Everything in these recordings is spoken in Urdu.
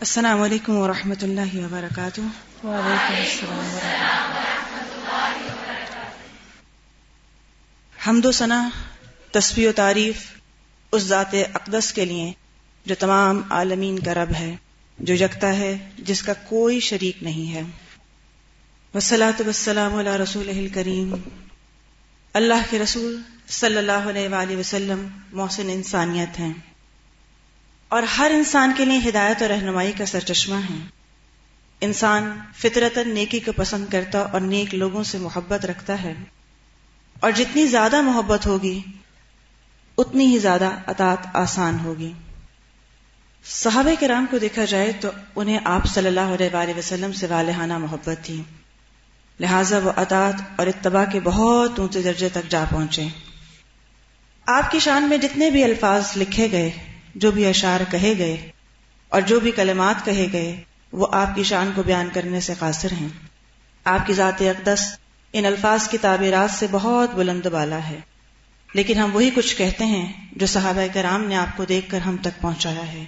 السلام علیکم ورحمۃ اللہ وبرکاتہ۔ وعلیکم السلام حمد و ثنا تصویر و تعریف اس ذات اقدس کے لیے جو تمام عالمین کا رب ہے جو یکتا ہے جس کا کوئی شریک نہیں ہے۔ وسلاۃ وسلام علیہ رسول کریم اللہ کے رسول صلی اللہ علیہ وآلہ وسلم محسن انسانیت ہیں۔ اور ہر انسان کے لیے ہدایت اور رہنمائی کا سرچشمہ ہے۔ انسان فطرت نیکی کو پسند کرتا اور نیک لوگوں سے محبت رکھتا ہے۔ اور جتنی زیادہ محبت ہوگی، اتنی ہی زیادہ اطاط آسان ہوگی۔ صحابہ کرام کو دیکھا جائے تو انہیں آپ صلی اللہ علیہ وآلہ وسلم سے والہانہ محبت تھی۔ لہذا وہ اطاط اور اتباع کے بہت اونچے درجے تک جا پہنچے۔ آپ کی شان میں جتنے بھی الفاظ لکھے گئے جو بھی اشعار کہے گئے اور جو بھی کلمات کہے گئے، وہ آپ کی شان کو بیان کرنے سے قاصر ہیں۔ آپ کی ذات اقدس ان الفاظ کی تعبیرات سے بہت بلند بالا ہے۔ لیکن ہم وہی کچھ کہتے ہیں جو صحابہ کرام نے آپ کو دیکھ کر ہم تک پہنچایا ہے۔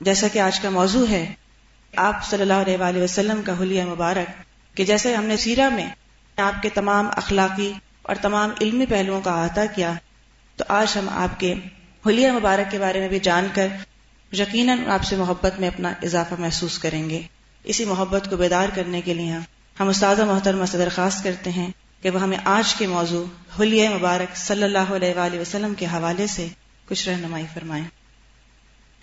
جیسا کہ آج کا موضوع ہے، آپ صلی اللہ علیہ وآلہ وسلم کا حلیہ مبارک، کہ جیسے ہم نے سیرا میں آپ کے تمام اخلاقی اور تمام علمی پہلوؤں کا احاطہ کیا، تو آج ہم آپ کے حلیہ مبارک کے بارے میں بھی جان کر یقیناً آپ سے محبت میں اپنا اضافہ محسوس کریں گے۔ اسی محبت کو بیدار کرنے کے لیے ہم استاد محترمہ سے درخواست کرتے ہیں کہ وہ ہمیں آج کے موضوع حلیہ مبارک صلی اللہ علیہ وآلہ وسلم کے حوالے سے کچھ رہنمائی فرمائیں۔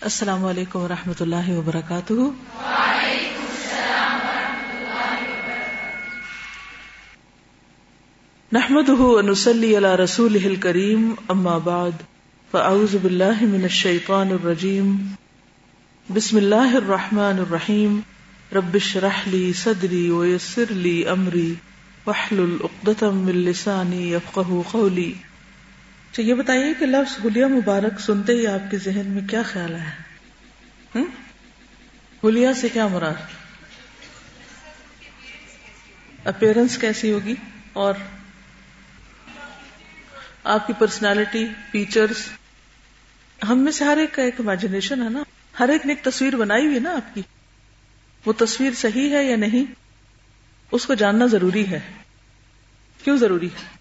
السلام علیکم و اللہ وبرکاتہ۔ نحمد رسول کریم اما بعد۔ فاعوذ باللہ من الشیطان الرجیم بسم اللہ الرحمن الرحیم رب اشرح لی صدری ویسر لی امری واحلل عقدۃ من لسانی یفقهوا قولی تو یہ بتائیے کہ لفظ حلیہ مبارک سنتے ہی آپ کے ذہن میں کیا خیال ہے؟ حلیہ سے کیا مراد؟ اپیرنس کیسی ہوگی؟ اور آپ کی پرسنالٹی، فیچرز؟ ہم میں سے ہر ایک کا ایک امیجنیشن ہے نا؟ ہر ایک نے ایک تصویر بنائی ہوئی نا آپ کی؟ وہ تصویر صحیح ہے یا نہیں؟ اس کو جاننا ضروری ہے۔ کیوں ضروری ہے؟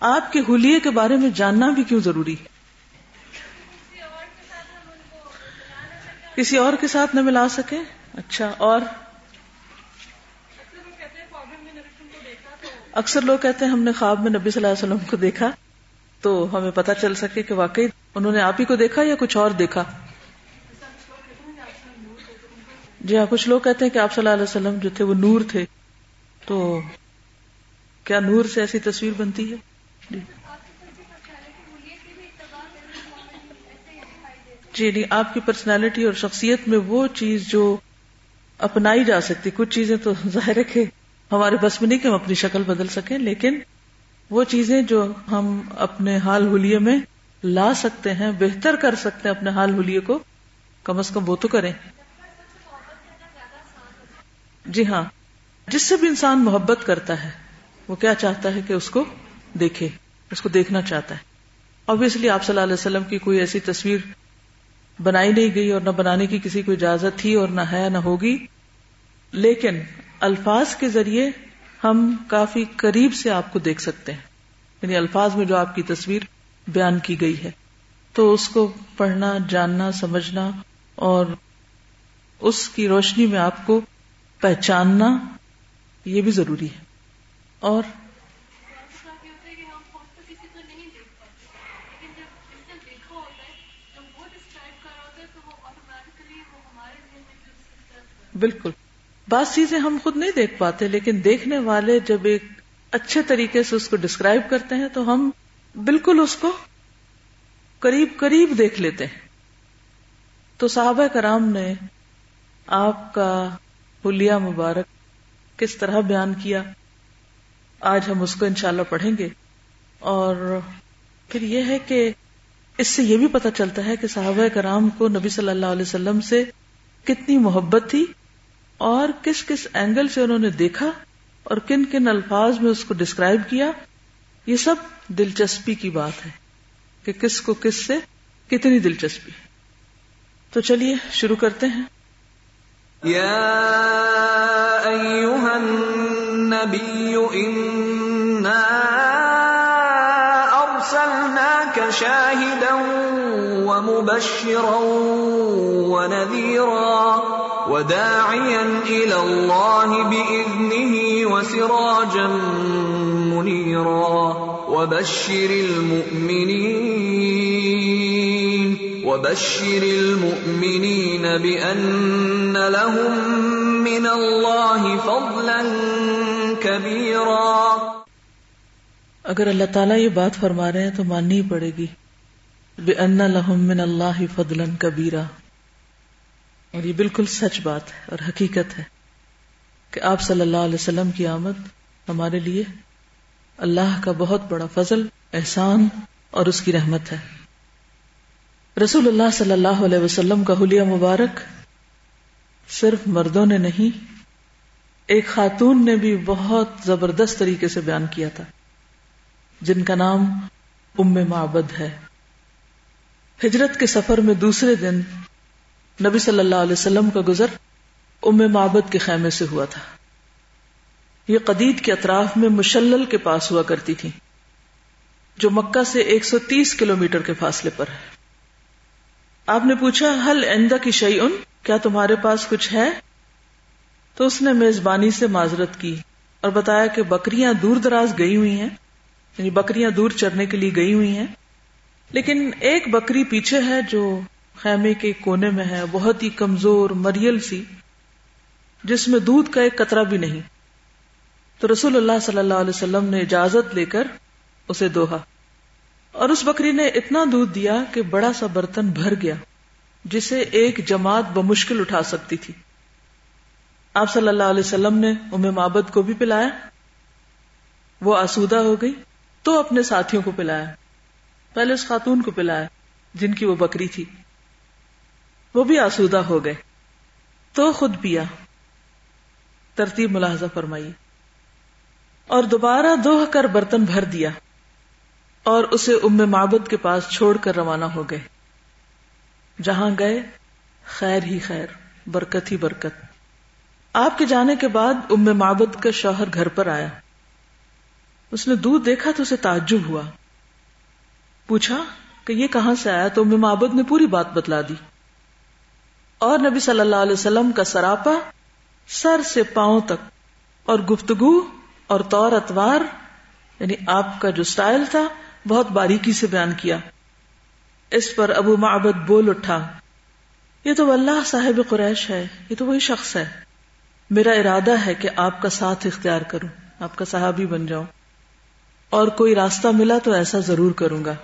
آپ کے حلیے کے بارے میں جاننا بھی کیوں ضروری ہے؟ کسی اور کے ساتھ نہ ملا سکے؟ اچھا اور؟ اکثر لوگ کہتے ہیں ہم نے خواب میں نبی صلی اللہ علیہ وسلم کو دیکھا تو ہمیں پتہ چل سکے کہ واقعی انہوں نے آپ ہی کو دیکھا یا کچھ اور دیکھا؟ جی ہاں کچھ لوگ کہتے ہیں کہ آپ صلی اللہ علیہ وسلم جو تھے وہ نور تھے۔ تو کیا نور سے ایسی تصویر بنتی ہے؟ جی۔ جی نہیں، آپ کی پرسنالٹی اور شخصیت میں وہ چیز جو اپنائی جا سکتی، کچھ چیزیں تو ظاہر ہے کہ ہمارے بس میں نہیں کہ ہم اپنی شکل بدل سکیں، لیکن وہ چیزیں جو ہم اپنے حال حلیے میں لا سکتے ہیں، بہتر کر سکتے ہیں اپنے حال حلیے کو۔ کم از کم وہ تو کریں۔ جی ہاں جس سے بھی انسان محبت کرتا ہے، وہ کیا چاہتا ہے کہ اس کو دیکھے، اس کو دیکھنا چاہتا ہے۔ ابویسلی آپ صلی اللہ علیہ وسلم کی کوئی ایسی تصویر بنائی نہیں گئی اور نہ بنانے کی کسی کو اجازت تھی اور نہ ہے، نہ ہوگی۔ لیکن الفاظ کے ذریعے ہم کافی قریب سے آپ کو دیکھ سکتے ہیں۔ یعنی الفاظ میں جو آپ کی تصویر بیان کی گئی ہے۔ تو اس کو پڑھنا، جاننا، سمجھنا اور اس کی روشنی میں آپ کو پہچاننا، یہ بھی ضروری ہے۔ اور بالکل۔ بعض چیزیں ہم خود نہیں دیکھ پاتے، لیکن دیکھنے والے جب ایک اچھے طریقے سے اس کو ڈسکرائب کرتے ہیں، تو ہم بالکل اس کو قریب قریب دیکھ لیتے ہیں۔ تو صحابہ کرام نے آپ کا حلیہ مبارک کس طرح بیان کیا؟ آج ہم اس کو انشاءاللہ پڑھیں گے۔ اور پھر یہ ہے کہ اس سے یہ بھی پتا چلتا ہے کہ صحابہ کرام کو نبی صلی اللہ علیہ وسلم سے کتنی محبت تھی اور کس کس اینگل سے انہوں نے دیکھا اور کن کن الفاظ میں اس کو ڈسکرائب کیا یہ سب دلچسپی کی بات ہے کہ کس کو کس سے کتنی دلچسپی ہے۔ تو چلیے، شروع کرتے ہیں۔ یا ایوہا النبی، انا ارسلناک شاہدا ومبشرا ونذیرا وداعیا الى اللہ بإذنه وسراجا منیرا وبشر المؤمنین وبشر المؤمنین بأن لهم من اللہ فضلا کبیرا اگر اللہ تعالیٰ یہ بات فرما رہے ہیں تو ماننی ہی پڑے گی۔ بے ان لہم من اللہ فضلا کبیرا اور یہ بالکل سچ بات ہے اور حقیقت ہے۔ کہ آپ صلی اللہ علیہ وسلم کی آمد ہمارے لیے اللہ کا بہت بڑا فضل، احسان اور اس کی رحمت ہے۔ رسول اللہ صلی اللہ علیہ وسلم کا حلیہ مبارک صرف مردوں نے نہیں، ایک خاتون نے بھی بہت زبردست طریقے سے بیان کیا تھا۔ جن کا نام ام معبد ہے۔ ہجرت کے سفر میں دوسرے دن نبی صلی اللہ علیہ وسلم کا گزر ام معبد کے خیمے سے ہوا تھا۔ یہ قدید کے اطراف میں مشلل کے پاس ہوا کرتی تھی جو مکہ سے ایک سو تیس کلو میٹر کے فاصلے پر ہے۔ آپ نے پوچھا حل ایندا کی شعی ان کیا تمہارے پاس کچھ ہے؟ تو اس نے میزبانی سے معذرت کی اور بتایا کہ بکریاں دور دراز گئی ہوئی ہیں یعنی بکریاں دور چرنے کے لیے گئی ہوئی ہیں۔ لیکن ایک بکری پیچھے ہے جو خیمے کے کونے میں ہے، بہت ہی کمزور، مریل سی۔ جس میں دودھ کا ایک قطرہ بھی نہیں۔ تو رسول اللہ صلی اللہ علیہ وسلم نے اجازت لے کر اسے دوہا۔ اور اس بکری نے اتنا دودھ دیا کہ بڑا سا برتن بھر گیا، جسے ایک جماعت بمشکل اٹھا سکتی تھی۔ آپ صلی اللہ علیہ وسلم نے امر محبت کو بھی پلایا، وہ آسودہ ہو گئی، تو اپنے ساتھیوں کو پلایا۔ پہلے اس خاتون کو پلایا، جن کی وہ بکری تھی۔ وہ بھی آسودہ ہو گئے۔ تو خود پیا۔ ترتیب ملاحظہ فرمائی۔ اور دوبارہ دوہ کر برتن بھر دیا اور اسے ام معبد کے پاس چھوڑ کر روانہ ہو گئے۔ جہاں گئے، خیر ہی خیر، برکت ہی برکت۔ آپ کے جانے کے بعد ام معبد کا شوہر گھر پر آیا۔ اس نے دودھ دیکھا تو اسے تعجب ہوا۔ پوچھا کہ یہ کہاں سے آیا؟ تو ام معبد نے پوری بات بتلا دی۔ اور نبی صلی اللہ علیہ وسلم کا سراپا سر سے پاؤں تک۔ اور گفتگو اور طور اتوار یعنی آپ کا جو سٹائل تھا، بہت باریکی سے بیان کیا۔ اس پر ابو معبد بول اٹھا، یہ تو اللہ صاحب قریش ہے، یہ تو وہی شخص ہے۔ میرا ارادہ ہے کہ آپ کا ساتھ اختیار کروں، آپ کا صحابی بن جاؤں۔ اور کوئی راستہ ملا تو ایسا ضرور کروں گا۔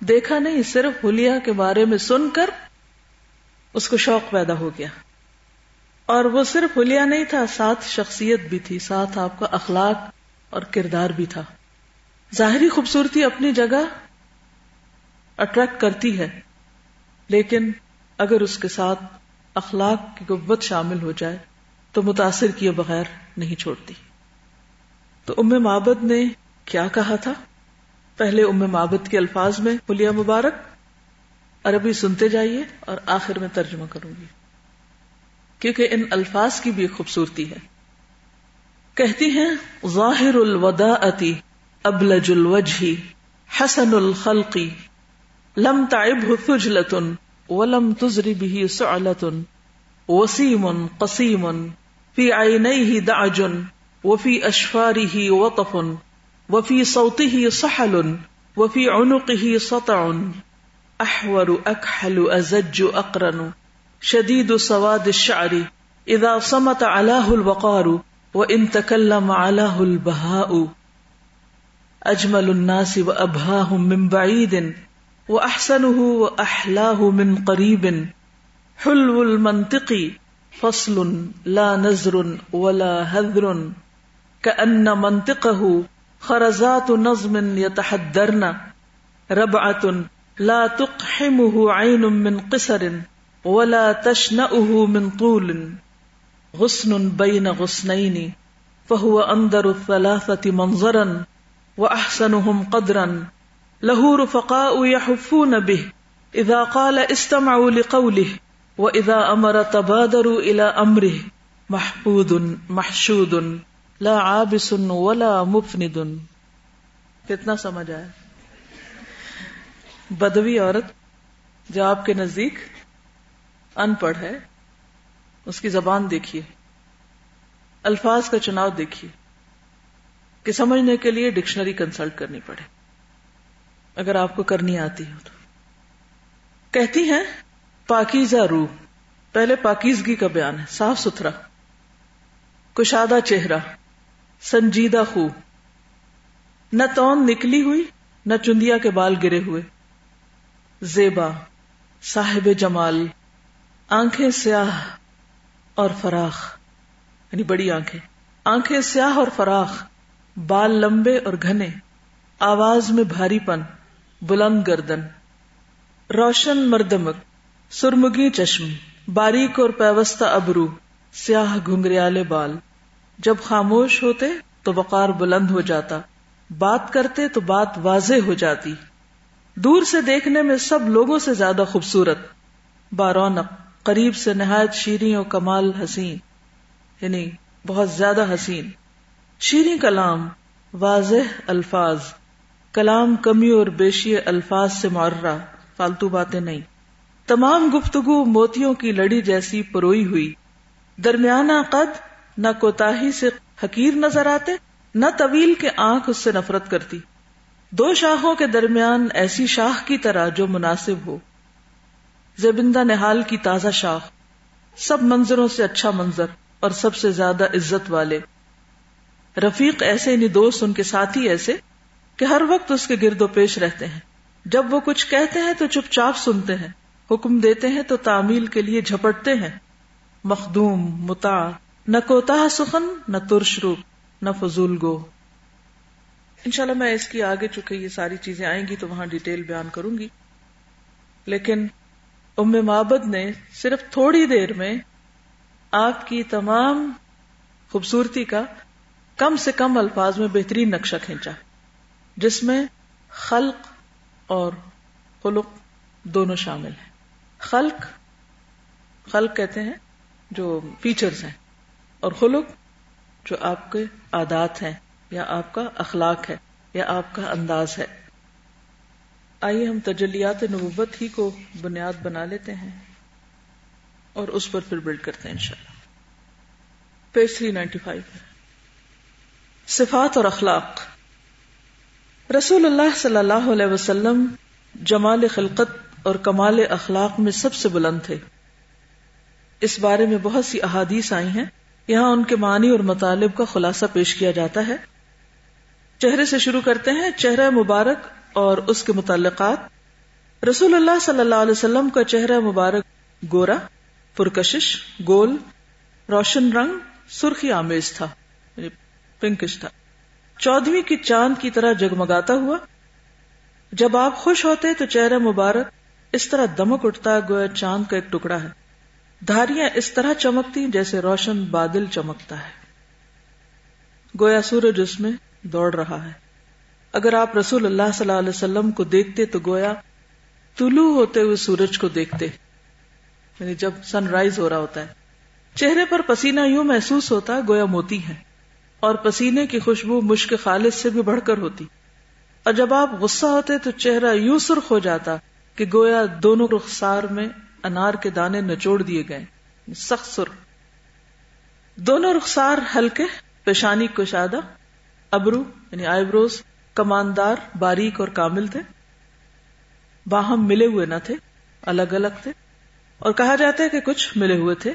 دیکھا نہیں، صرف ہولیا کے بارے میں سن کر اس کو شوق پیدا ہو گیا۔ اور وہ صرف ہولیا نہیں تھا، ساتھ شخصیت بھی تھی، ساتھ آپ کا اخلاق اور کردار بھی تھا۔ ظاہری خوبصورتی اپنی جگہ اٹریکٹ کرتی ہے، لیکن اگر اس کے ساتھ اخلاق کی قوت شامل ہو جائے تو متاثر کیے بغیر نہیں چھوڑتی۔ تو ام معبد نے کیا کہا تھا؟ پہلے ام معبد کے الفاظ میں پلیا مبارک، عربی سنتے جائیے اور آخر میں ترجمہ کروں گی۔ کیونکہ ان الفاظ کی بھی خوبصورتی ہے کہتی ہیں ظاہر الودا ابلج الوجہ حسن الخلقی لم تعبه ثجلة ولم تزر به سعلة وسيم قسيم في عينيه دعج وفي أشفاره وطف وفي صوته صحل وفي عنقه سطع أحور أكحل أزج أقرن شديد سواد الشعر. إذا صمت علاه الوقار وإن تكلم علاه البهاء. أجمل الناس وابهاهم من بعيد وأحسنه وأحلاه من قريب. حلو المنطق فصل لا نزر ولا هذر. كأن منطقه خرزات نظم يتحدرن. ربعة لا تقحمه عين من قصر. ولا تشنأه من طول غصن بين غصنين فهو أندر الثلاثة منظرا وہ احسن قدرن لہور فقا یحفون به إذا قال استمعوا لقوله وإذا أمر تبادروا إلى أمره. محبود محشود لا عابس ولا مفند. کتنا سمجھ آیا؟ بدوی عورت جو آپ کے نزدیک ان پڑھ ہے، اس کی زبان دیکھیے، الفاظ کا چناؤ دیکھیے، کہ سمجھنے کے لیے ڈکشنری کنسلٹ کرنی پڑے۔ اگر آپ کو کرنی آتی ہو تو۔ کہتی ہیں، پاکیزہ روح، پہلے پاکیزگی کا بیان ہے، صاف ستھرا۔ کشادہ چہرہ، سنجیدہ خو نہ تون نکلی ہوئی، نہ چندیا کے بال گرے ہوئے۔ زیبا، صاحب جمال۔ آنکھیں سیاہ اور فراخ یعنی بڑی آنکھیں۔ آنکھیں سیاہ اور فراخ، بال لمبے اور گھنے۔ آواز میں بھاری پن، بلند گردن۔ روشن مردمک، سرمگی چشم۔ باریک اور پیوستہ ابرو، سیاہ گھنگریالے بال۔ جب خاموش ہوتے تو وقار بلند ہو جاتا۔ بات کرتے تو بات واضح ہو جاتی۔ دور سے دیکھنے میں سب لوگوں سے زیادہ خوبصورت۔ بارونق قریب سے نہایت شیریں اور کمال حسین یعنی بہت زیادہ حسین۔ شیریں کلام، واضح الفاظ، کلام کمی اور بیشی الفاظ سے معرہ، فالتو باتیں نہیں۔ تمام گفتگو موتیوں کی لڑی جیسی پروئی ہوئی۔ درمیانہ قد نہ کوتا سے حقیر نظر آتے، نہ طویل کے آنکھ اس سے نفرت کرتی۔ دو شاخوں کے درمیان ایسی شاخ کی طرح جو مناسب ہو۔ زبندہ نہال کی تازہ شاخ۔ سب منظروں سے اچھا منظر اور سب سے زیادہ عزت والے۔ رفیق ایسے یعنی دوست ان کے ساتھی ایسے کہ ہر وقت اس کے گرد و پیش رہتے ہیں۔ جب وہ کچھ کہتے ہیں تو چپ چاپ سنتے ہیں۔ حکم دیتے ہیں تو تعمیل کے لیے جھپٹتے ہیں۔ مخدوم متا نہ کوتا سخن، نہ ترش روپ نہ فضول گو۔ انشاءاللہ میں اس کی آگے چکے یہ ساری چیزیں آئیں گی تو وہاں ڈیٹیل بیان کروں گی۔ لیکن ام محبت نے صرف تھوڑی دیر میں آپ کی تمام خوبصورتی کا کم سے کم الفاظ میں بہترین نقشہ کھینچا، جس میں خلق اور خلق دونوں شامل ہیں۔ خلق خلق کہتے ہیں جو فیچرز ہیں، اور خلق جو آپ کے عادات ہیں، یا آپ کا اخلاق ہے، یا آپ کا انداز ہے۔ آئیے ہم تجلیات نبوت ہی کو بنیاد بنا لیتے ہیں اور اس پر پھر بلڈ کرتے ہیں انشاءاللہ۔ پیج تھری نائنٹی فائیو صفات اور اخلاق۔ رسول اللہ صلی اللہ علیہ وسلم جمال خلقت اور کمال اخلاق میں سب سے بلند تھے۔ اس بارے میں بہت سی احادیث آئی ہیں۔ یہاں ان کے معنی اور مطالب کا خلاصہ پیش کیا جاتا ہے۔ چہرے سے شروع کرتے ہیں۔ چہرہ مبارک اور اس کے متعلقات۔ رسول اللہ صلی اللہ علیہ وسلم کا چہرہ مبارک گورا، پرکشش، گول، روشن رنگ، سرخی آمیز تھا یعنی پنکش تھا۔ چودہویں کی چاند کی طرح جگمگاتا ہوا۔ جب آپ خوش ہوتے تو چہرہ مبارک اس طرح دمک اٹھتا گویا چاند کا ایک ٹکڑا ہے۔ دھاریاں اس طرح چمکتی جیسے روشن بادل چمکتا ہے۔ گویا سورج اس میں دوڑ رہا ہے۔ اگر آپ رسول اللہ صلی اللہ علیہ وسلم کو دیکھتے تو گویا، طلوع ہوتے ہوئے سورج کو دیکھتے۔ یعنی جب سن رائز ہو رہا ہوتا ہے۔ چہرے پر پسینہ یوں محسوس ہوتا ہے گویا موتی ہے۔ اور پسینے کی خوشبو مشک خالص سے بھی بڑھ کر ہوتی۔ اور جب آپ غصہ ہوتے تو چہرہ یوں سرخ ہو جاتا کہ گویا دونوں رخسار میں انار کے دانے نچوڑ دیے گئے۔ سخت سرخ۔ دونوں رخسار ہلکے، پیشانی کشادہ، ابرو یعنی آئی بروز کماندار، باریک اور کامل تھے۔ باہم ملے ہوئے نہ تھے، الگ الگ تھے۔ اور کہا جاتا ہے کہ کچھ ملے ہوئے تھے۔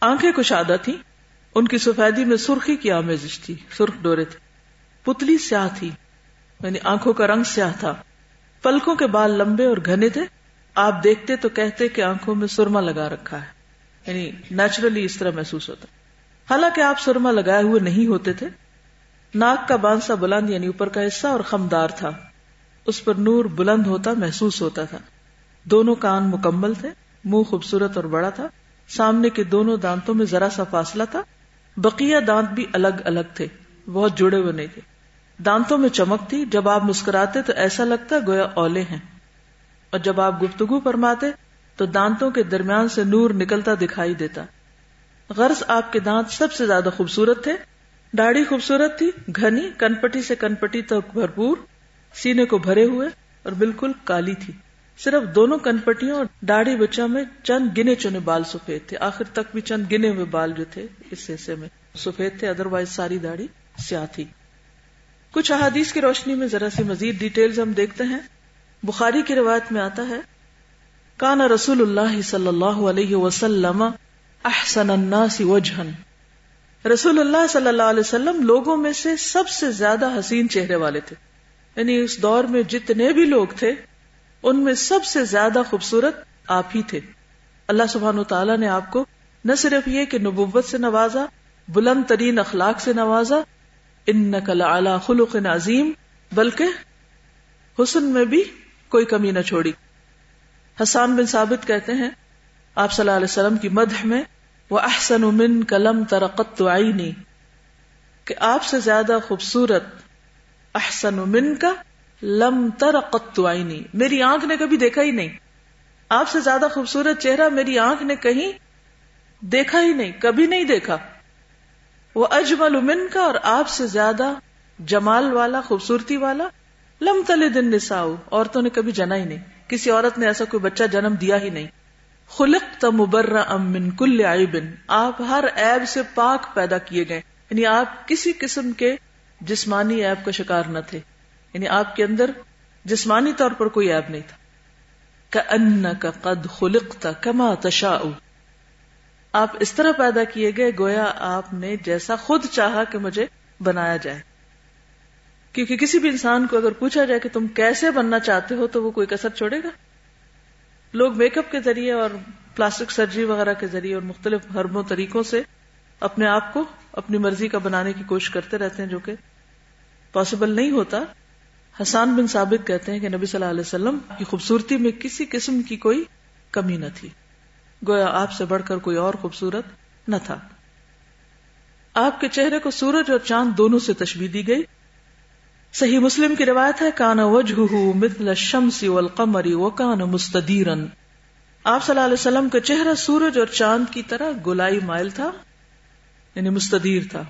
آنکھیں کشادہ تھیں، ان کی سفیدی میں سرخی کی آمیزش تھی، سرخ ڈورے تھے۔ پتلی سیاہ تھی یعنی آنکھوں کا رنگ سیاہ تھا۔ پلکوں کے بال لمبے اور گھنے تھے۔ آپ دیکھتے تو کہتے کہ آنکھوں میں سرما لگا رکھا ہے یعنی نیچرلی اس طرح محسوس ہوتا۔ حالانکہ آپ سرما لگائے ہوئے نہیں ہوتے تھے ناک کا بانسا بلند یعنی اوپر کا حصہ اور خمدار تھا۔ اس پر نور بلند ہوتا، محسوس ہوتا تھا۔ دونوں کان مکمل تھے، منہ خوبصورت اور بڑا تھا۔ سامنے کے دونوں دانتوں میں ذرا سا فاصلہ تھا۔ بقیہ دانت بھی الگ الگ تھے، بہت جڑے ہوئے نہیں تھے۔ دانتوں میں چمک تھی، جب آپ مسکراتے تو ایسا لگتا گویا اولے ہیں۔ اور جب آپ گفتگو فرماتے تو دانتوں کے درمیان سے نور نکلتا دکھائی دیتا۔ غرض آپ کے دانت سب سے زیادہ خوبصورت تھے۔ داڑھی خوبصورت تھی، گھنی، کنپٹی سے کنپٹی تک بھرپور، سینے کو بھرے ہوئے اور بالکل کالی تھی۔ صرف دونوں کنپٹیوں اور داڑھی بچہ میں چند گنے چنے بال سفید تھے۔ آخر تک بھی چند گنے ہوئے بال جو تھے اس حصے میں سفید تھے ادر وائز ساری داڑھی سیاہ تھی۔ کچھ احادیث کی روشنی میں ذرا سی مزید ڈیٹیلز ہم دیکھتے ہیں۔ بخاری کی روایت میں آتا ہے کانا رسول اللہ صلی اللہ علیہ وسلم احسن الناس وجہن رسول اللہ صلی اللہ علیہ وسلم لوگوں میں سے سب سے زیادہ حسین چہرے والے تھے۔ یعنی اس دور میں جتنے بھی لوگ تھے، ان میں سب سے زیادہ خوبصورت آپ ہی تھے۔ اللہ سبحان و تعالیٰ نے آپ کو نہ صرف یہ کہ نبوت سے نوازا، بلند ترین اخلاق سے نوازا ان نقل اعلی خلق عظیم، بلکہ حسن میں بھی کوئی کمی نہ چھوڑی۔ حسان بن ثابت کہتے ہیں، آپ صلی اللہ علیہ وسلم کی مدح میں وہ احسن من کلم ترقت آئی کہ آپ سے زیادہ خوبصورت احسن من کا لم ترقت آئی میری آنکھ نے کبھی دیکھا ہی نہیں آپ سے زیادہ خوبصورت چہرہ میری آنکھ نے کہیں دیکھا ہی نہیں، کبھی نہیں دیکھا وہ اجمل من کا اور آپ سے زیادہ جمال والا، خوبصورتی والا لم تل دن نساؤ عورتوں نے کبھی جنا ہی نہیں، کسی عورت نے ایسا کوئی بچہ جنم دیا ہی نہیں۔ خلق تبر امن کل بن آپ ہر ایب سے پاک پیدا کیے گئے۔ یعنی آپ کسی قسم کے جسمانی ایب کا شکار نہ تھے۔ یعنی آپ کے اندر جسمانی طور پر کوئی ایب نہیں تھا۔ کا قد خلق تھا کما تشا آپ اس طرح پیدا کیے گئے گویا آپ نے جیسا خود چاہا کہ مجھے بنایا جائے۔ کیونکہ کسی بھی انسان کو اگر پوچھا جائے کہ تم کیسے بننا چاہتے ہو تو وہ کوئی کسر چھوڑے گا۔ لوگ میک اپ کے ذریعے اور پلاسٹک سرجری وغیرہ کے ذریعے اور مختلف حربوں طریقوں سے اپنے آپ کو اپنی مرضی کا بنانے کی کوشش کرتے رہتے ہیں جو کہ پاسبل نہیں ہوتا۔ حسان بن ثابت کہتے ہیں کہ نبی صلی اللہ علیہ وسلم کی خوبصورتی میں کسی قسم کی کوئی کمی نہ تھی۔ گویا آپ سے بڑھ کر کوئی اور خوبصورت نہ تھا۔ آپ کے چہرے کو سورج اور چاند دونوں سے تشبیح دی گئی۔ صحیح مسلم کی روایت ہے کانا وجہ مثل شمسی والقمری وکان مستدیرن آپ صلی اللہ علیہ وسلم کا چہرہ سورج اور چاند کی طرح گلائی مائل تھا یعنی مستدیر تھا۔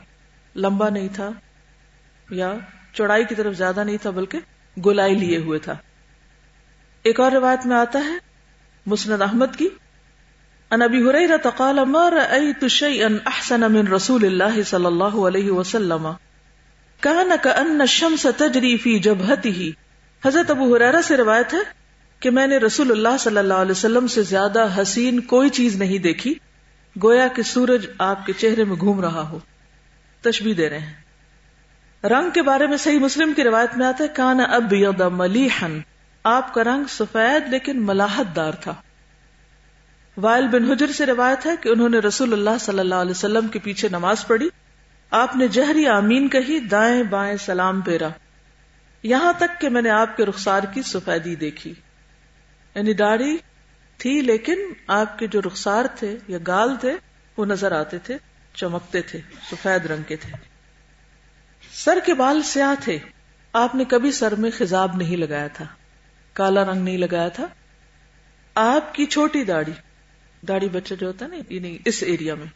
لمبا نہیں تھا یا چوڑائی کی طرف زیادہ نہیں تھا، بلکہ گلائی لیے ہوئے تھا۔ ایک اور روایت میں آتا ہے، مسند احمد کی۔ ان ابی ہریرہ قال ما رأيت شيئا احسن من رسول الله صلی اللہ علیہ وسلم۔ کہا کا ان شمس تجری فی جبہتی ہی حضرت ابو حریرہ سے روایت ہے کہ میں نے رسول اللہ صلی اللہ علیہ وسلم سے زیادہ حسین کوئی چیز نہیں دیکھی، گویا کہ سورج آپ کے چہرے میں گھوم رہا ہو۔ تشبیح دے رہے ہیں۔ رنگ کے بارے میں صحیح مسلم کی روایت میں آتا ہے کانا اب ملیحن آپ کا رنگ سفید لیکن ملاحت دار تھا۔ وائل بن حجر سے روایت ہے کہ انہوں نے رسول اللہ صلی اللہ علیہ وسلم کے پیچھے نماز پڑھی۔ آپ نے جہری آمین کہی دائیں بائیں سلام پیرا یہاں تک کہ میں نے آپ کے رخسار کی سفیدی دیکھی۔ یعنی داڑھی تھی لیکن آپ کے جو رخسار تھے یا گال تھے وہ نظر آتے تھے، چمکتے تھے، سفید رنگ کے تھے۔ سر کے بال سیاہ تھے۔ آپ نے کبھی سر میں خزاب نہیں لگایا تھا، کالا رنگ نہیں لگایا تھا۔ آپ کی چھوٹی داڑھی داڑھی بچہ جو ہوتا ہے نا یعنی اس ایریا میں،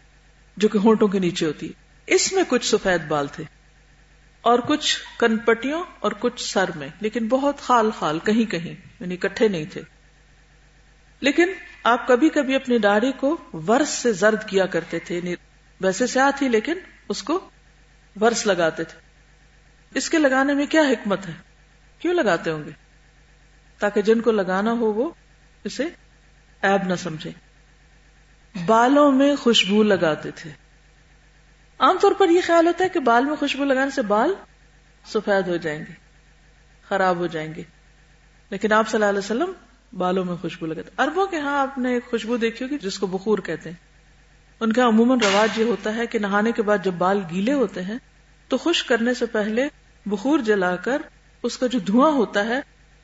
جو کہ ہونٹوں کے نیچے ہوتی ہے۔ اس میں کچھ سفید بال تھے اور کچھ کنپٹیوں اور کچھ سر میں، لیکن بہت خال خال، کہیں کہیں یعنی کٹھے نہیں تھے۔ لیکن آپ کبھی کبھی اپنی داڑھی کو ورس سے زرد کیا کرتے تھے یعنی ویسے سیاہ تھی، لیکن اس کو ورس لگاتے تھے۔ اس کے لگانے میں کیا حکمت ہے؟ کیوں لگاتے ہوں گے؟ تاکہ جن کو لگانا ہو وہ اسے ایب نہ سمجھے بالوں میں خوشبو لگاتے تھے۔ عام طور پر یہ خیال ہوتا ہے کہ بال میں خوشبو لگانے سے بال سفید ہو جائیں گے، خراب ہو جائیں گے۔ لیکن آپ صلی اللہ علیہ وسلم بالوں میں خوشبو لگاتے اربوں کے ہاں آپ نے ایک خوشبو دیکھی ہوگی جس کو بخور کہتے ہیں۔ ان کا عموماً رواج یہ ہوتا ہے کہ نہانے کے بعد جب بال گیلے ہوتے ہیں، تو خوش کرنے سے پہلے بخور جلا کر اس کا جو دھواں ہوتا ہے،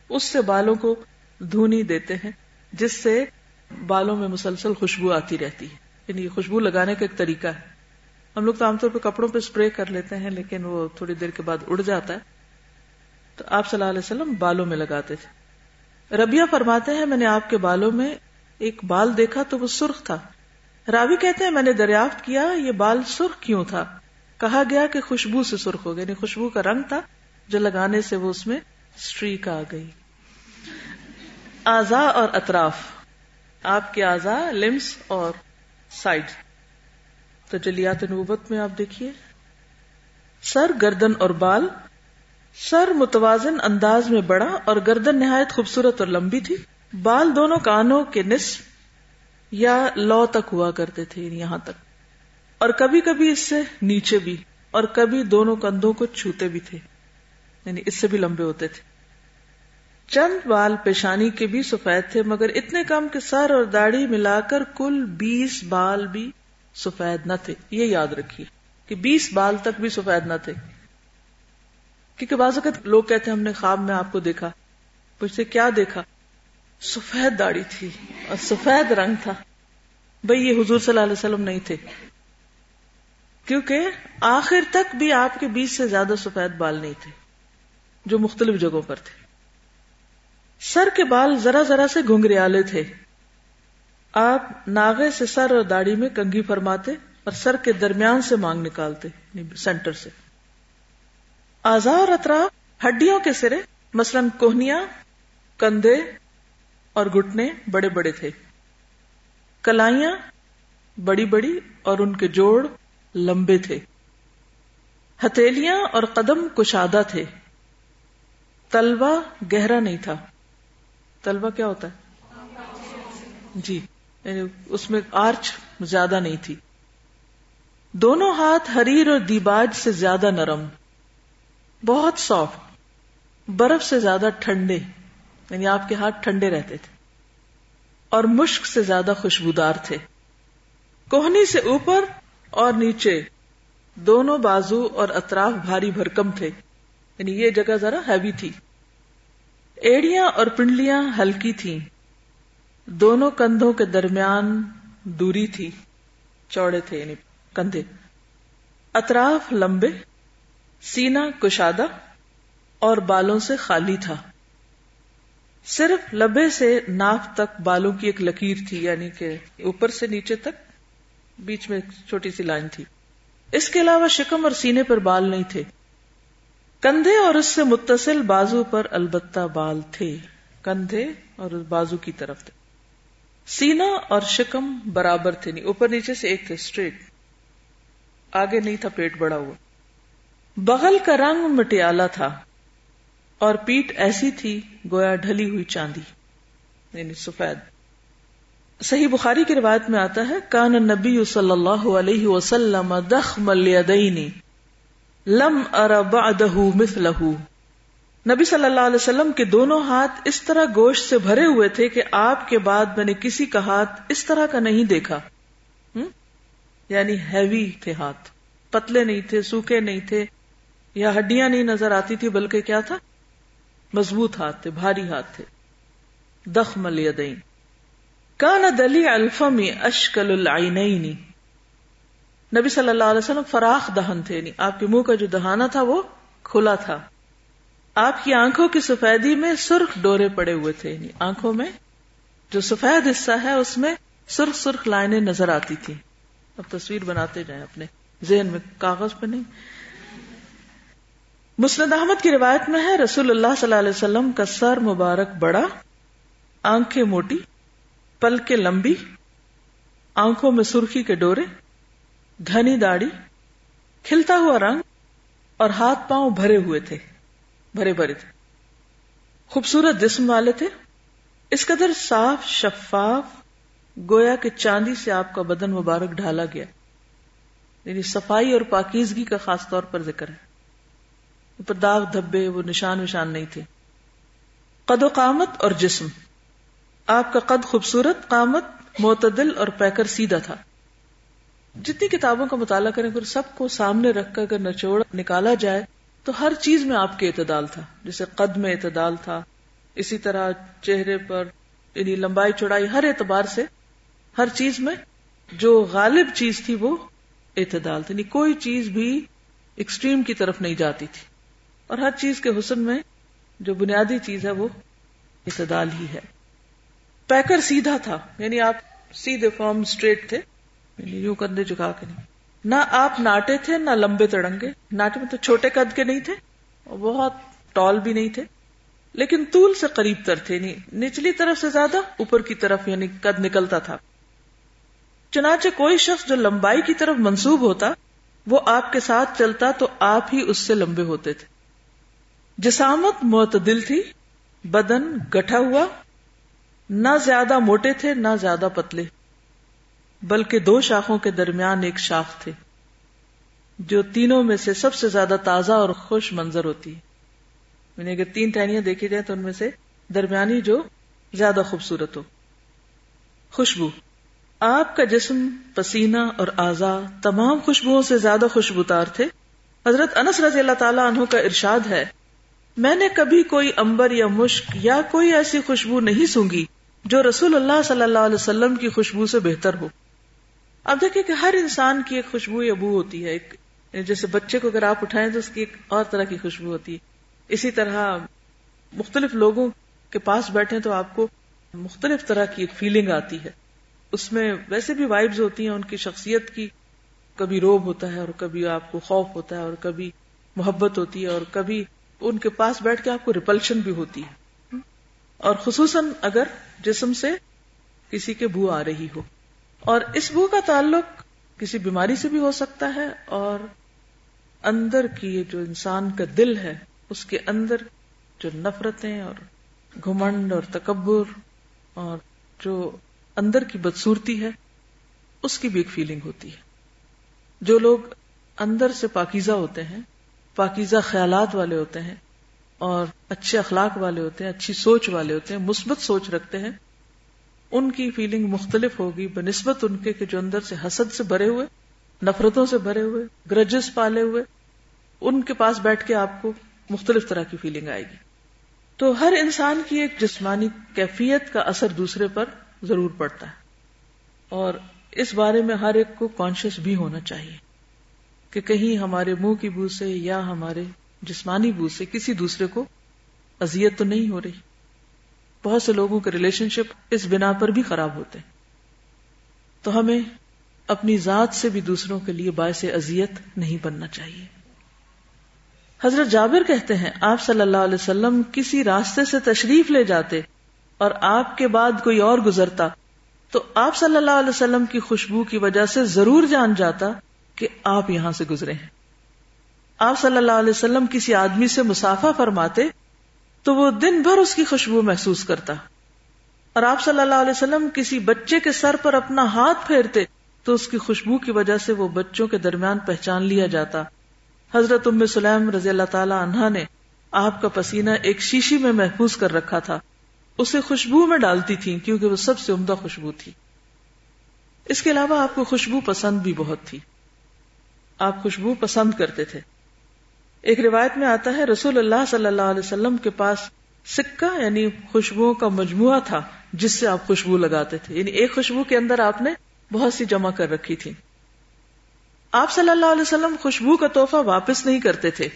اس سے بالوں کو دھونی دیتے ہیں، جس سے بالوں میں مسلسل خوشبو آتی رہتی ہے۔ یعنی خوشبو لگانے کا ایک طریقہ ہے۔ ہم لوگ تو عام طور پہ کپڑوں پہ اسپرے کر لیتے ہیں، لیکن وہ تھوڑی دیر کے بعد اڑ جاتا ہے۔ تو آپ صلی اللہ علیہ وسلم بالوں میں لگاتے تھے۔ ربیہ فرماتے ہیں، میں نے آپ کے بالوں میں ایک بال دیکھا تو وہ سرخ تھا۔ راوی کہتے ہیں، میں نے دریافت کیا، یہ بال سرخ کیوں تھا؟ کہا گیا کہ خوشبو سے سرخ ہو گیا یعنی خوشبو کا رنگ تھا جو لگانے سے وہ اس میں اسٹریک آ گئی۔ آزا اور اطراف۔ آپ کے آزا لمس اور سائڈ تو جلیات نبوت میں آپ دیکھیے۔ سر گردن اور بال، سر متوازن انداز میں بڑا اور گردن نہایت خوبصورت اور لمبی تھی۔ بال دونوں کانوں کے نصف یا لو تک ہوا کرتے تھے یعنی یہاں تک۔ اور کبھی کبھی اس سے نیچے بھی اور کبھی دونوں کندھوں کو چھوتے بھی تھے یعنی اس سے بھی لمبے ہوتے تھے۔ چند بال پیشانی کے بھی سفید تھے، مگر اتنے کم کہ سر اور داڑھی ملا کر کل بیس بال بھی سفید نہ تھے۔ یہ یاد رکھیے کہ بیس بال تک بھی سفید نہ تھے۔ کیونکہ بعض اوقات لوگ کہتے ہیں ہم نے خواب میں آپ کو دیکھا پوچھتے کیا دیکھا؟ سفید داڑھی تھی اور سفید رنگ تھا۔ بھئی یہ حضور صلی اللہ علیہ وسلم نہیں تھے۔ کیونکہ آخر تک بھی آپ کے بیس سے زیادہ سفید بال نہیں تھے، جو مختلف جگہوں پر تھے۔ سر کے بال ذرا ذرا سے گھنگریالے تھے۔ آپ ناغے سے سر اور داڑھی میں کنگھی فرماتے اور سر کے درمیان سے مانگ نکالتے یعنی سینٹر سے۔ آزا اور اطراف ہڈیوں کے سرے، مثلا کوہنیاں، کندھے اور گھٹنے بڑے بڑے تھے۔ کلائیاں بڑی بڑی اور ان کے جوڑ لمبے تھے۔ ہتھیلیاں اور قدم کشادہ تھے۔ تلوا گہرا نہیں تھا۔ تلوا کیا ہوتا ہے؟ جی۔ یعنی اس میں آرچ زیادہ نہیں تھی۔ دونوں ہاتھ حریر اور دیباج سے زیادہ نرم، بہت سافٹ برف سے زیادہ ٹھنڈے یعنی آپ کے ہاتھ ٹھنڈے رہتے تھے، اور مشک سے زیادہ خوشبودار تھے۔ کوہنی سے اوپر اور نیچے دونوں بازو اور اطراف بھاری بھرکم تھے یعنی یہ جگہ ذرا ہیوی تھی۔ ایڑیاں اور پنڈلیاں ہلکی تھیں۔ دونوں کندھوں کے درمیان دوری تھی، چوڑے تھے یعنی کندھے۔ اطراف لمبے سینا کشادہ اور بالوں سے خالی تھا۔ صرف لبے سے ناف تک بالوں کی ایک لکیر تھی یعنی کہ اوپر سے نیچے تک، بیچ میں چھوٹی سی لائن تھی۔ اس کے علاوہ شکم اور سینے پر بال نہیں تھے۔ کندھے اور اس سے متصل بازو پر البتہ بال تھے۔ کندھے اور بازو کی طرف تھے۔ سینا اور شکم برابر تھے نہیں۔ اوپر نیچے سے ایک تھے اسٹریٹ آگے نہیں تھا، پیٹ بڑا ہوا۔ بغل کا رنگ مٹیالہ تھا اور پیٹ ایسی تھی گویا ڈھلی ہوئی چاندی یعنی سفید۔ صحیح بخاری کی روایت میں آتا ہے، کان نبی صلی اللہ علیہ وسلم دخم الیدین لم ار بعدہ مثلہ نبی صلی اللہ علیہ وسلم کے دونوں ہاتھ اس طرح گوشت سے بھرے ہوئے تھے کہ آپ کے بعد میں نے کسی کا ہاتھ اس طرح کا نہیں دیکھا۔ یعنی ہیوی تھے ہاتھ۔ پتلے نہیں تھے، سوکھے نہیں تھے، یا ہڈیاں نہیں نظر آتی تھی بلکہ کیا تھا؟ مضبوط ہاتھ تھے، بھاری ہاتھ تھے۔ دخم الیدین۔ کان دلی الفمی اشکل العینین۔ نبی صلی اللہ علیہ وسلم فراخ دہن تھے یعنی آپ کے منہ کا جو دہانا تھا وہ کھلا تھا۔ آپ کی آنکھوں کی سفیدی میں سرخ ڈورے پڑے ہوئے تھے یعنی آنکھوں میں جو سفید حصہ ہے، اس میں سرخ سرخ لائنیں نظر آتی تھی اب تصویر بناتے جائیں اپنے ذہن میں، کاغذ پہ نہیں۔ مسند احمد کی روایت میں ہے، رسول اللہ صلی اللہ علیہ وسلم کا سر مبارک بڑا، آنکھیں موٹی پل کے لمبی، آنکھوں میں سرخی کے ڈورے، گھنی داڑھی، کھلتا ہوا رنگ اور ہاتھ پاؤں بھرے ہوئے تھے۔ بھرے بھرے تھے۔ خوبصورت جسم والے تھے۔ اس قدر صاف، شفاف، گویا کہ چاندی سے آپ کا بدن مبارک ڈھالا گیا۔ یعنی صفائی اور پاکیزگی کا خاص طور پر ذکر ہے۔ پر داغ، دھبے، وہ نشان وشان نہیں تھے۔ قد و قامت اور جسم۔ آپ کا قد خوبصورت، قامت، معتدل اور پیکر سیدھا تھا۔ جتنی کتابوں کا مطالعہ کریں، اگر سب کو سامنے رکھ کر اگر نچوڑ، نکالا جائے تو ہر چیز میں آپ کے اعتدال تھا، جیسے قد میں اعتدال تھا، اسی طرح چہرے پر یعنی لمبائی، چوڑائی، ہر اعتبار سے ہر چیز میں جو غالب چیز تھی وہ اعتدال تھی یعنی کوئی چیز بھی ایکسٹریم کی طرف نہیں جاتی تھی۔ اور ہر چیز کے حسن میں جو بنیادی چیز ہے وہ اعتدال ہی ہے۔ پیکر سیدھا تھا یعنی آپ سیدھے فارم اسٹریٹ تھے یعنی یوں کندھے جھکا کے نہیں۔ نہ آپ ناٹے تھے، نہ لمبے تڑنگے۔ ناٹے میں تو چھوٹے قد کے نہیں تھے بہت ٹال بھی نہیں تھے۔ لیکن طول سے قریب تر تھے نہیں نچلی طرف سے زیادہ اوپر کی طرف یعنی قد نکلتا تھا۔ چنانچہ کوئی شخص جو لمبائی کی طرف منسوب ہوتا، وہ آپ کے ساتھ چلتا تو آپ ہی اس سے لمبے ہوتے تھے۔ جسامت معتدل تھی، بدن گٹھا ہوا، نہ زیادہ موٹے تھے، نہ زیادہ پتلے۔ بلکہ دو شاخوں کے درمیان ایک شاخ تھے، جو تینوں میں سے سب سے زیادہ تازہ اور خوش منظر ہوتی ہے۔ یعنی اگر تین ٹہنیاں دیکھی جائیں تو ان میں سے درمیانی جو زیادہ خوبصورت ہو۔ خوشبو۔ آپ کا جسم، پسینہ اور آزا تمام خوشبوؤں سے زیادہ خوشبوتار تھے۔ حضرت انس رضی اللہ تعالیٰ عنہ کا ارشاد ہے، میں نے کبھی کوئی امبر یا مشک یا کوئی ایسی خوشبو نہیں سونگی جو رسول اللہ صلی اللہ علیہ وسلم کی خوشبو سے بہتر ہو۔ اب دیکھیں کہ ہر انسان کی ایک خوشبو یا بو ہوتی ہے، ایک جیسے بچے کو اگر آپ اٹھائیں تو اس کی ایک اور طرح کی خوشبو ہوتی ہے۔ اسی طرح مختلف لوگوں کے پاس بیٹھے تو آپ کو مختلف طرح کی ایک فیلنگ آتی ہے۔ اس میں ویسے بھی وائبز ہوتی ہیں، ان کی شخصیت کی کبھی روب ہوتا ہے اور کبھی آپ کو خوف ہوتا ہے اور کبھی محبت ہوتی ہے اور کبھی ان کے پاس بیٹھ کے آپ کو ریپلشن بھی ہوتی ہے۔ اور خصوصاً اگر جسم سے کسی کے بو آ رہی ہو۔ اور اس بو کا تعلق کسی بیماری سے بھی ہو سکتا ہے اور اندر کی جو انسان کا دل ہے، اس کے اندر جو نفرتیں اور گھمنڈ اور تکبر اور جو اندر کی بدسورتی ہے، اس کی بھی ایک فیلنگ ہوتی ہے۔ جو لوگ اندر سے پاکیزہ ہوتے ہیں، پاکیزہ خیالات والے ہوتے ہیں اور اچھے اخلاق والے ہوتے ہیں، اچھی سوچ والے ہوتے ہیں، مثبت سوچ رکھتے ہیں ان کی فیلنگ مختلف ہوگی، بنسبت ان کے جو اندر سے حسد سے بھرے ہوئے، نفرتوں سے بھرے ہوئے گرجز پالے ہوئے، ان کے پاس بیٹھ کے آپ کو مختلف طرح کی فیلنگ آئے گی۔ تو ہر انسان کی ایک جسمانی کیفیت کا اثر دوسرے پر ضرور پڑتا ہے۔ اور اس بارے میں ہر ایک کو کانشیس بھی ہونا چاہیے کہ کہیں ہمارے منہ کی بو سے یا ہمارے جسمانی بو سے کسی دوسرے کو اذیت تو نہیں ہو رہی۔ بہت سے لوگوں کے ریلیشن شپ اس بنا پر بھی خراب ہوتے ہیں۔ تو ہمیں اپنی ذات سے بھی دوسروں کے لیے باعث اذیت نہیں بننا چاہیے۔ حضرت جابر کہتے ہیں، آپ صلی اللہ علیہ وسلم کسی راستے سے تشریف لے جاتے اور آپ کے بعد کوئی اور گزرتا تو آپ صلی اللہ علیہ وسلم کی خوشبو کی وجہ سے ضرور جان جاتا کہ آپ یہاں سے گزرے ہیں۔ آپ صلی اللہ علیہ وسلم کسی آدمی سے مسافہ فرماتے تو وہ دن بھر اس کی خوشبو محسوس کرتا۔ اور آپ صلی اللہ علیہ وسلم کسی بچے کے سر پر اپنا ہاتھ پھیرتے تو اس کی خوشبو کی وجہ سے وہ بچوں کے درمیان پہچان لیا جاتا۔ حضرت ام سلیم رضی اللہ تعالی عنہا نے آپ کا پسینہ ایک شیشی میں محفوظ کر رکھا تھا۔ اسے خوشبو میں ڈالتی تھی کیونکہ وہ سب سے عمدہ خوشبو تھی۔ اس کے علاوہ آپ کو خوشبو پسند بھی بہت تھی۔ آپ خوشبو پسند کرتے تھے۔ ایک روایت میں آتا ہے، رسول اللہ صلی اللہ علیہ وسلم کے پاس سکہ یعنی خوشبو کا مجموعہ تھا، جس سے آپ خوشبو لگاتے تھے۔ یعنی ایک خوشبو کے اندر آپ نے بہت سی جمع کر رکھی تھی۔ آپ صلی اللہ علیہ وسلم خوشبو کا تحفہ واپس نہیں کرتے تھے،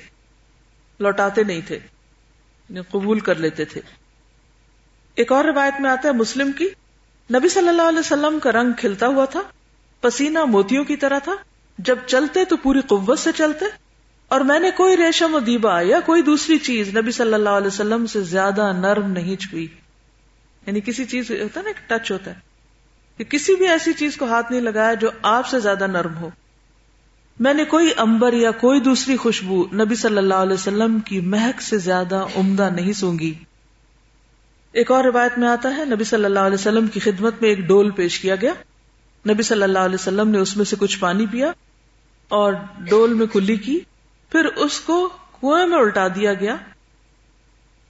لوٹاتے نہیں تھے یعنی قبول کر لیتے تھے۔ ایک اور روایت میں آتا ہے مسلم کی، نبی صلی اللہ علیہ وسلم کا رنگ کھلتا ہوا تھا، پسینہ موتیوں کی طرح تھا۔ جب چلتے تو پوری قوت سے چلتے اور میں نے کوئی ریشم و دیبا یا کوئی دوسری چیز نبی صلی اللہ علیہ وسلم سے زیادہ نرم نہیں چھوئی۔ یعنی کسی چیز ہوتا ہے نا ٹچ ہوتا ہے۔ کہ کسی بھی ایسی چیز کو ہاتھ نہیں لگایا جو آپ سے زیادہ نرم ہو۔ میں نے کوئی امبر یا کوئی دوسری خوشبو نبی صلی اللہ علیہ وسلم کی مہک سے زیادہ عمدہ نہیں سونگی۔ ایک اور روایت میں آتا ہے، نبی صلی اللہ علیہ وسلم کی خدمت میں ایک ڈول پیش کیا گیا۔ نبی صلی اللہ علیہ وسلم نے اس میں سے کچھ پانی پیا اور ڈول میں کلی کی۔ پھر اس کو کنویں میں الٹا دیا گیا،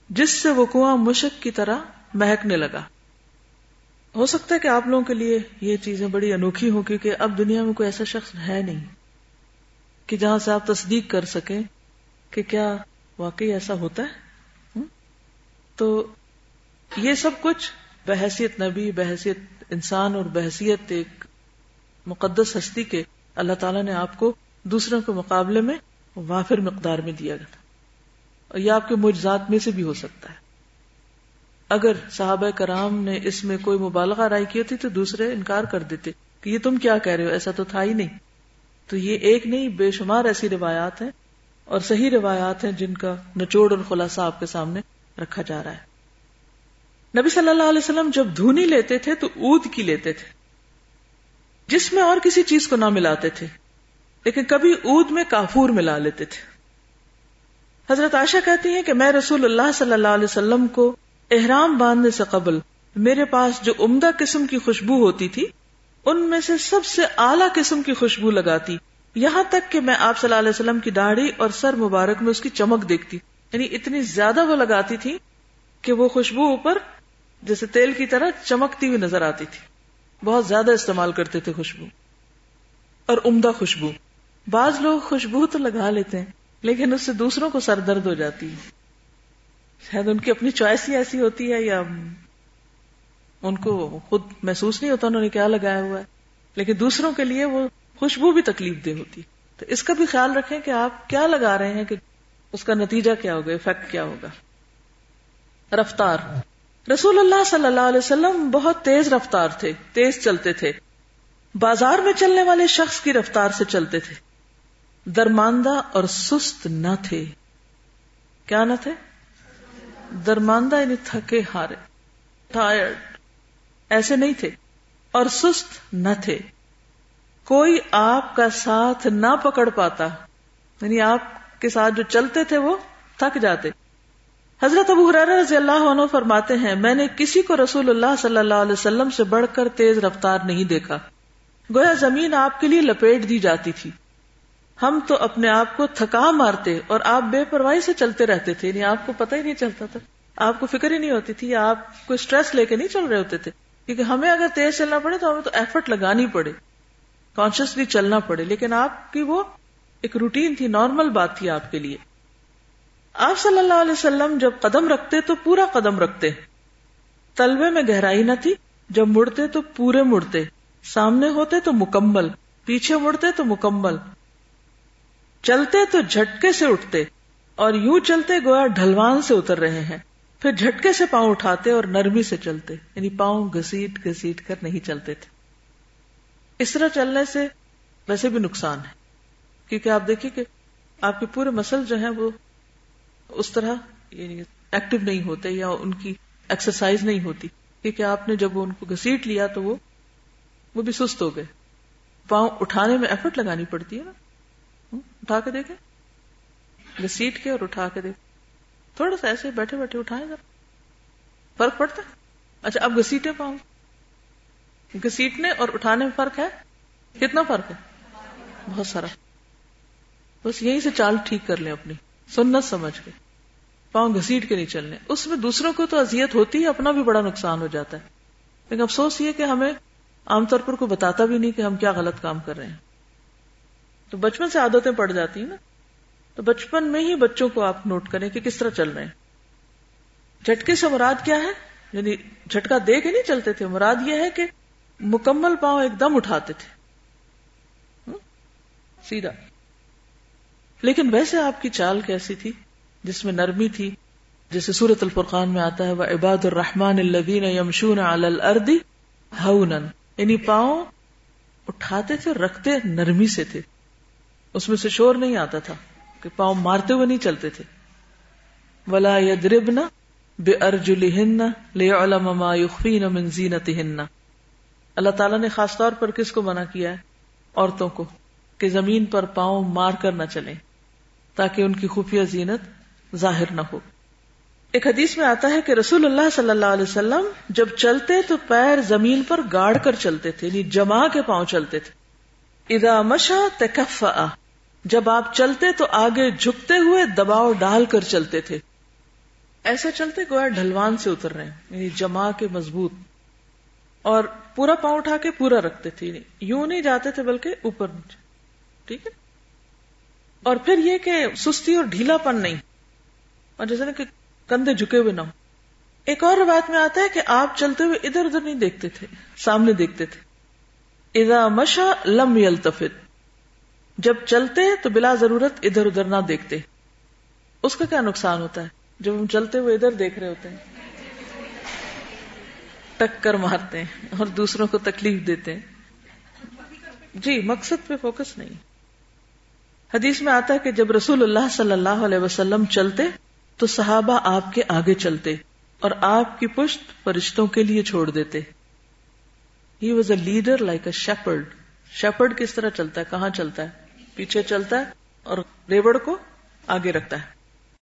جس سے وہ کنواں مشک کی طرح مہکنے لگا۔ ہو سکتا ہے کہ آپ لوگوں کے لیے یہ چیزیں بڑی انوکھی ہوں، کیونکہ اب دنیا میں کوئی ایسا شخص ہے نہیں کہ جہاں سے آپ تصدیق کر سکیں کہ کیا واقعی ایسا ہوتا ہے۔ تو یہ سب کچھ بحثیت نبی، بحثیت انسان اور بحثیت ایک مقدس ہستی کے اللہ تعالیٰ نے آپ کو دوسروں کے مقابلے میں وافر مقدار میں دیا گیا اور یہ آپ کے معجزات میں سے بھی ہو سکتا ہے۔ اگر صحابہ کرام نے اس میں کوئی مبالغہ رائے کی ہوتی تو دوسرے انکار کر دیتے کہ یہ تم کیا کہہ رہے ہو، ایسا تو تھا ہی نہیں۔ تو یہ ایک نہیں، بے شمار ایسی روایات ہیں اور صحیح روایات ہیں جن کا نچوڑ اور خلاصہ آپ کے سامنے رکھا جا رہا ہے۔ نبی صلی اللہ علیہ وسلم جب دھونی لیتے تھے تو اود کی لیتے تھے، جس میں اور کسی چیز کو نہ ملاتے تھے۔ لیکن کبھی اود میں کافور ملا لیتے تھے۔ حضرت عائشہ کہتی ہیں کہ میں رسول اللہ صلی اللہ علیہ وسلم کو احرام باندھنے سے قبل میرے پاس جو عمدہ قسم کی خوشبو ہوتی تھی، ان میں سے سب سے اعلی قسم کی خوشبو لگاتی۔ یہاں تک کہ میں آپ صلی اللہ علیہ وسلم کی داڑھی اور سر مبارک میں اس کی چمک دیکھتی۔ یعنی اتنی زیادہ وہ لگاتی تھی کہ وہ خوشبو اوپر جیسے تیل کی طرح چمکتی ہوئی نظر آتی تھی۔ بہت زیادہ استعمال کرتے تھے خوشبو۔ اور عمدہ خوشبو۔ بعض لوگ خوشبو تو لگا لیتے ہیں، لیکن اس سے دوسروں کو سر درد ہو جاتی ہے۔ شاید ان کی اپنی چوائس ہی ایسی ہوتی ہے یا ان کو خود محسوس نہیں ہوتا انہوں نے کیا لگایا ہوا ہے۔ لیکن دوسروں کے لیے وہ خوشبو بھی تکلیف دہ ہوتی تو اس کا بھی خیال رکھیں کہ آپ کیا لگا رہے ہیں کہ اس کا نتیجہ کیا ہوگا افیکٹ کیا ہوگا۔ رفتار۔ رسول اللہ صلی اللہ علیہ وسلم بہت تیز رفتار تھے، تیز چلتے تھے۔ بازار میں چلنے والے شخص کی رفتار سے چلتے تھے۔ درماندہ اور سست نہ تھے۔ کیا نہ تھے؟ درماندہ یعنی تھکے ہارے۔ ٹائرڈ ایسے نہیں تھے۔ اور سست نہ تھے۔ کوئی آپ کا ساتھ نہ پکڑ پاتا۔ یعنی آپ کے ساتھ جو چلتے تھے وہ تھک جاتے۔ حضرت ابو حرار رضی اللہ عنہ فرماتے ہیں، میں نے کسی کو رسول اللہ صلی اللہ علیہ وسلم سے بڑھ کر تیز رفتار نہیں دیکھا۔ گویا زمین آپ کے لیے لپیٹ دی جاتی تھی۔ ہم تو اپنے آپ کو تھکا مارتے اور آپ بے پرواہی سے چلتے رہتے تھے یعنی آپ کو پتہ ہی نہیں چلتا تھا۔ آپ کو فکر ہی نہیں ہوتی تھی آپ کو اسٹریس لے کے نہیں چل رہے ہوتے تھے۔ کیونکہ ہمیں اگر تیز چلنا پڑے تو ہمیں تو ایفرٹ لگانی پڑے کانشیسلی چلنا پڑے۔ لیکن آپ کی وہ ایک روٹین تھی نارمل بات تھی آپ کے لیے۔ آپ صلی اللہ علیہ وسلم جب قدم رکھتے تو پورا قدم رکھتے۔ تلوے میں گہرائی نہ تھی، جب مڑتے تو پورے مڑتے۔ سامنے ہوتے تو مکمل، پیچھے مڑتے تو مکمل۔ چلتے تو جھٹکے سے اٹھتے اور یوں چلتے گویا ڈھلوان سے اتر رہے ہیں۔ پھر جھٹکے سے پاؤں اٹھاتے اور نرمی سے چلتے یعنی پاؤں گسیٹ گسیٹ کر نہیں چلتے تھے۔ اس طرح چلنے سے ویسے بھی نقصان ہے، کیونکہ آپ دیکھیے کہ آپ کے پورے مسل جو ہیں وہ اس طرح یعنی ایکٹیو نہیں ہوتے یا ان کی ایکسرسائز نہیں ہوتی، کیونکہ آپ نے جب ان کو گسیٹ لیا تو وہ وہ بھی سست ہو گئے۔ پاؤں اٹھانے میں ایفرٹ لگانی پڑتی ہے نا۔ اٹھا کے دیکھیں۔ گسیٹ کے اور اٹھا کے دیکھ تھوڑا سا ایسے بیٹھے بیٹھے اٹھائے ذرا۔ فرق پڑتا ہے؟ اچھا اب گسیٹے پاؤں۔ گسیٹنے اور اٹھانے میں فرق ہے؟ کتنا فرق ہے؟ بہت سارا۔ بس یہی سے چال ٹھیک کر لیں اپنی۔ سنت سمجھ کے۔ پاؤں گھسیٹ کے نہیں چلنے۔ اس میں دوسروں کو تو اذیت ہوتی ہے، اپنا بھی بڑا نقصان ہو جاتا ہے۔ لیکن افسوس یہ کہ ہمیں عام طور پر کوئی بتاتا بھی نہیں کہ ہم کیا غلط کام کر رہے ہیں۔ تو بچپن سے عادتیں پڑ جاتی ہیں نا۔ تو بچپن میں ہی بچوں کو آپ نوٹ کریں کہ کس طرح چل رہے ہیں۔ جھٹکے سے مراد کیا ہے؟ یعنی جھٹکا دے کے نہیں چلتے تھے، مراد یہ ہے کہ مکمل پاؤں ایک دم اٹھاتے تھے۔ سیدھا۔ لیکن ویسے آپ کی چال کیسی تھی؟ جس میں نرمی تھی۔ جیسے سورت الفرقان میں آتا ہے، وہ عباد الرحمان الدین یمشون الردی ہن یعنی پاؤں اٹھاتے تھے رکھتے نرمی سے تھے۔ اس میں سے شور نہیں آتا تھا کہ پاؤں مارتے ہوئے نہیں چلتے تھے۔ ولا یدربنا بے ارجلہن لیعلم ما یخفین من زینتہن اللہ تعالیٰ نے خاص طور پر کس کو منع کیا ہے؟ عورتوں کو، کہ زمین پر پاؤں مار کر نہ چلیں، تاکہ ان کی خفیہ زینت ظاہر نہ ہو۔ ایک حدیث میں آتا ہے کہ رسول اللہ صلی اللہ علیہ وسلم جب چلتے تو پیر زمین پر گاڑ کر چلتے تھے یعنی جما کے پاؤں چلتے تھے۔ ادا مشا تکف جب آپ چلتے تو آگے جھکتے ہوئے دباؤ ڈال کر چلتے تھے۔ ایسا چلتے گویا ڈھلوان سے اتر رہے ہیں یعنی جما کے مضبوط۔ اور پورا پاؤں اٹھا کے پورا رکھتے تھے یعنی یوں نہیں جاتے تھے بلکہ اوپر نیچے۔ ٹھیک ہے؟ اور پھر یہ کہ سستی اور ڈھیلا پن نہیں۔ اور جیسے نا کہ کندھے جھکے ہوئے نہ ہو ایک اور روایت میں آتا ہے کہ آپ چلتے ہوئے ادھر ادھر نہیں دیکھتے تھے، سامنے دیکھتے تھے۔ اذا مشا لم یلتفت جب چلتے تو بلا ضرورت ادھر ادھر نہ دیکھتے۔ اس کا کیا نقصان ہوتا ہے جب ہم چلتے ہوئے ادھر دیکھ رہے ہوتے ہیں؟ ٹکر مارتے ہیں اور دوسروں کو تکلیف دیتے ہیں۔ جی مقصد پہ فوکس نہیں۔ حدیث میں آتا ہے کہ جب رسول اللہ صلی اللہ علیہ وسلم چلتے تو صحابہ آپ کے آگے چلتے اور آپ کی پشت فرشتوں کے لیے چھوڑ دیتے۔ He was a leader like a shepherd shepherd کس طرح چلتا ہے؟ کہاں چلتا ہے؟ پیچھے چلتا ہے اور ریوڑ کو آگے رکھتا ہے۔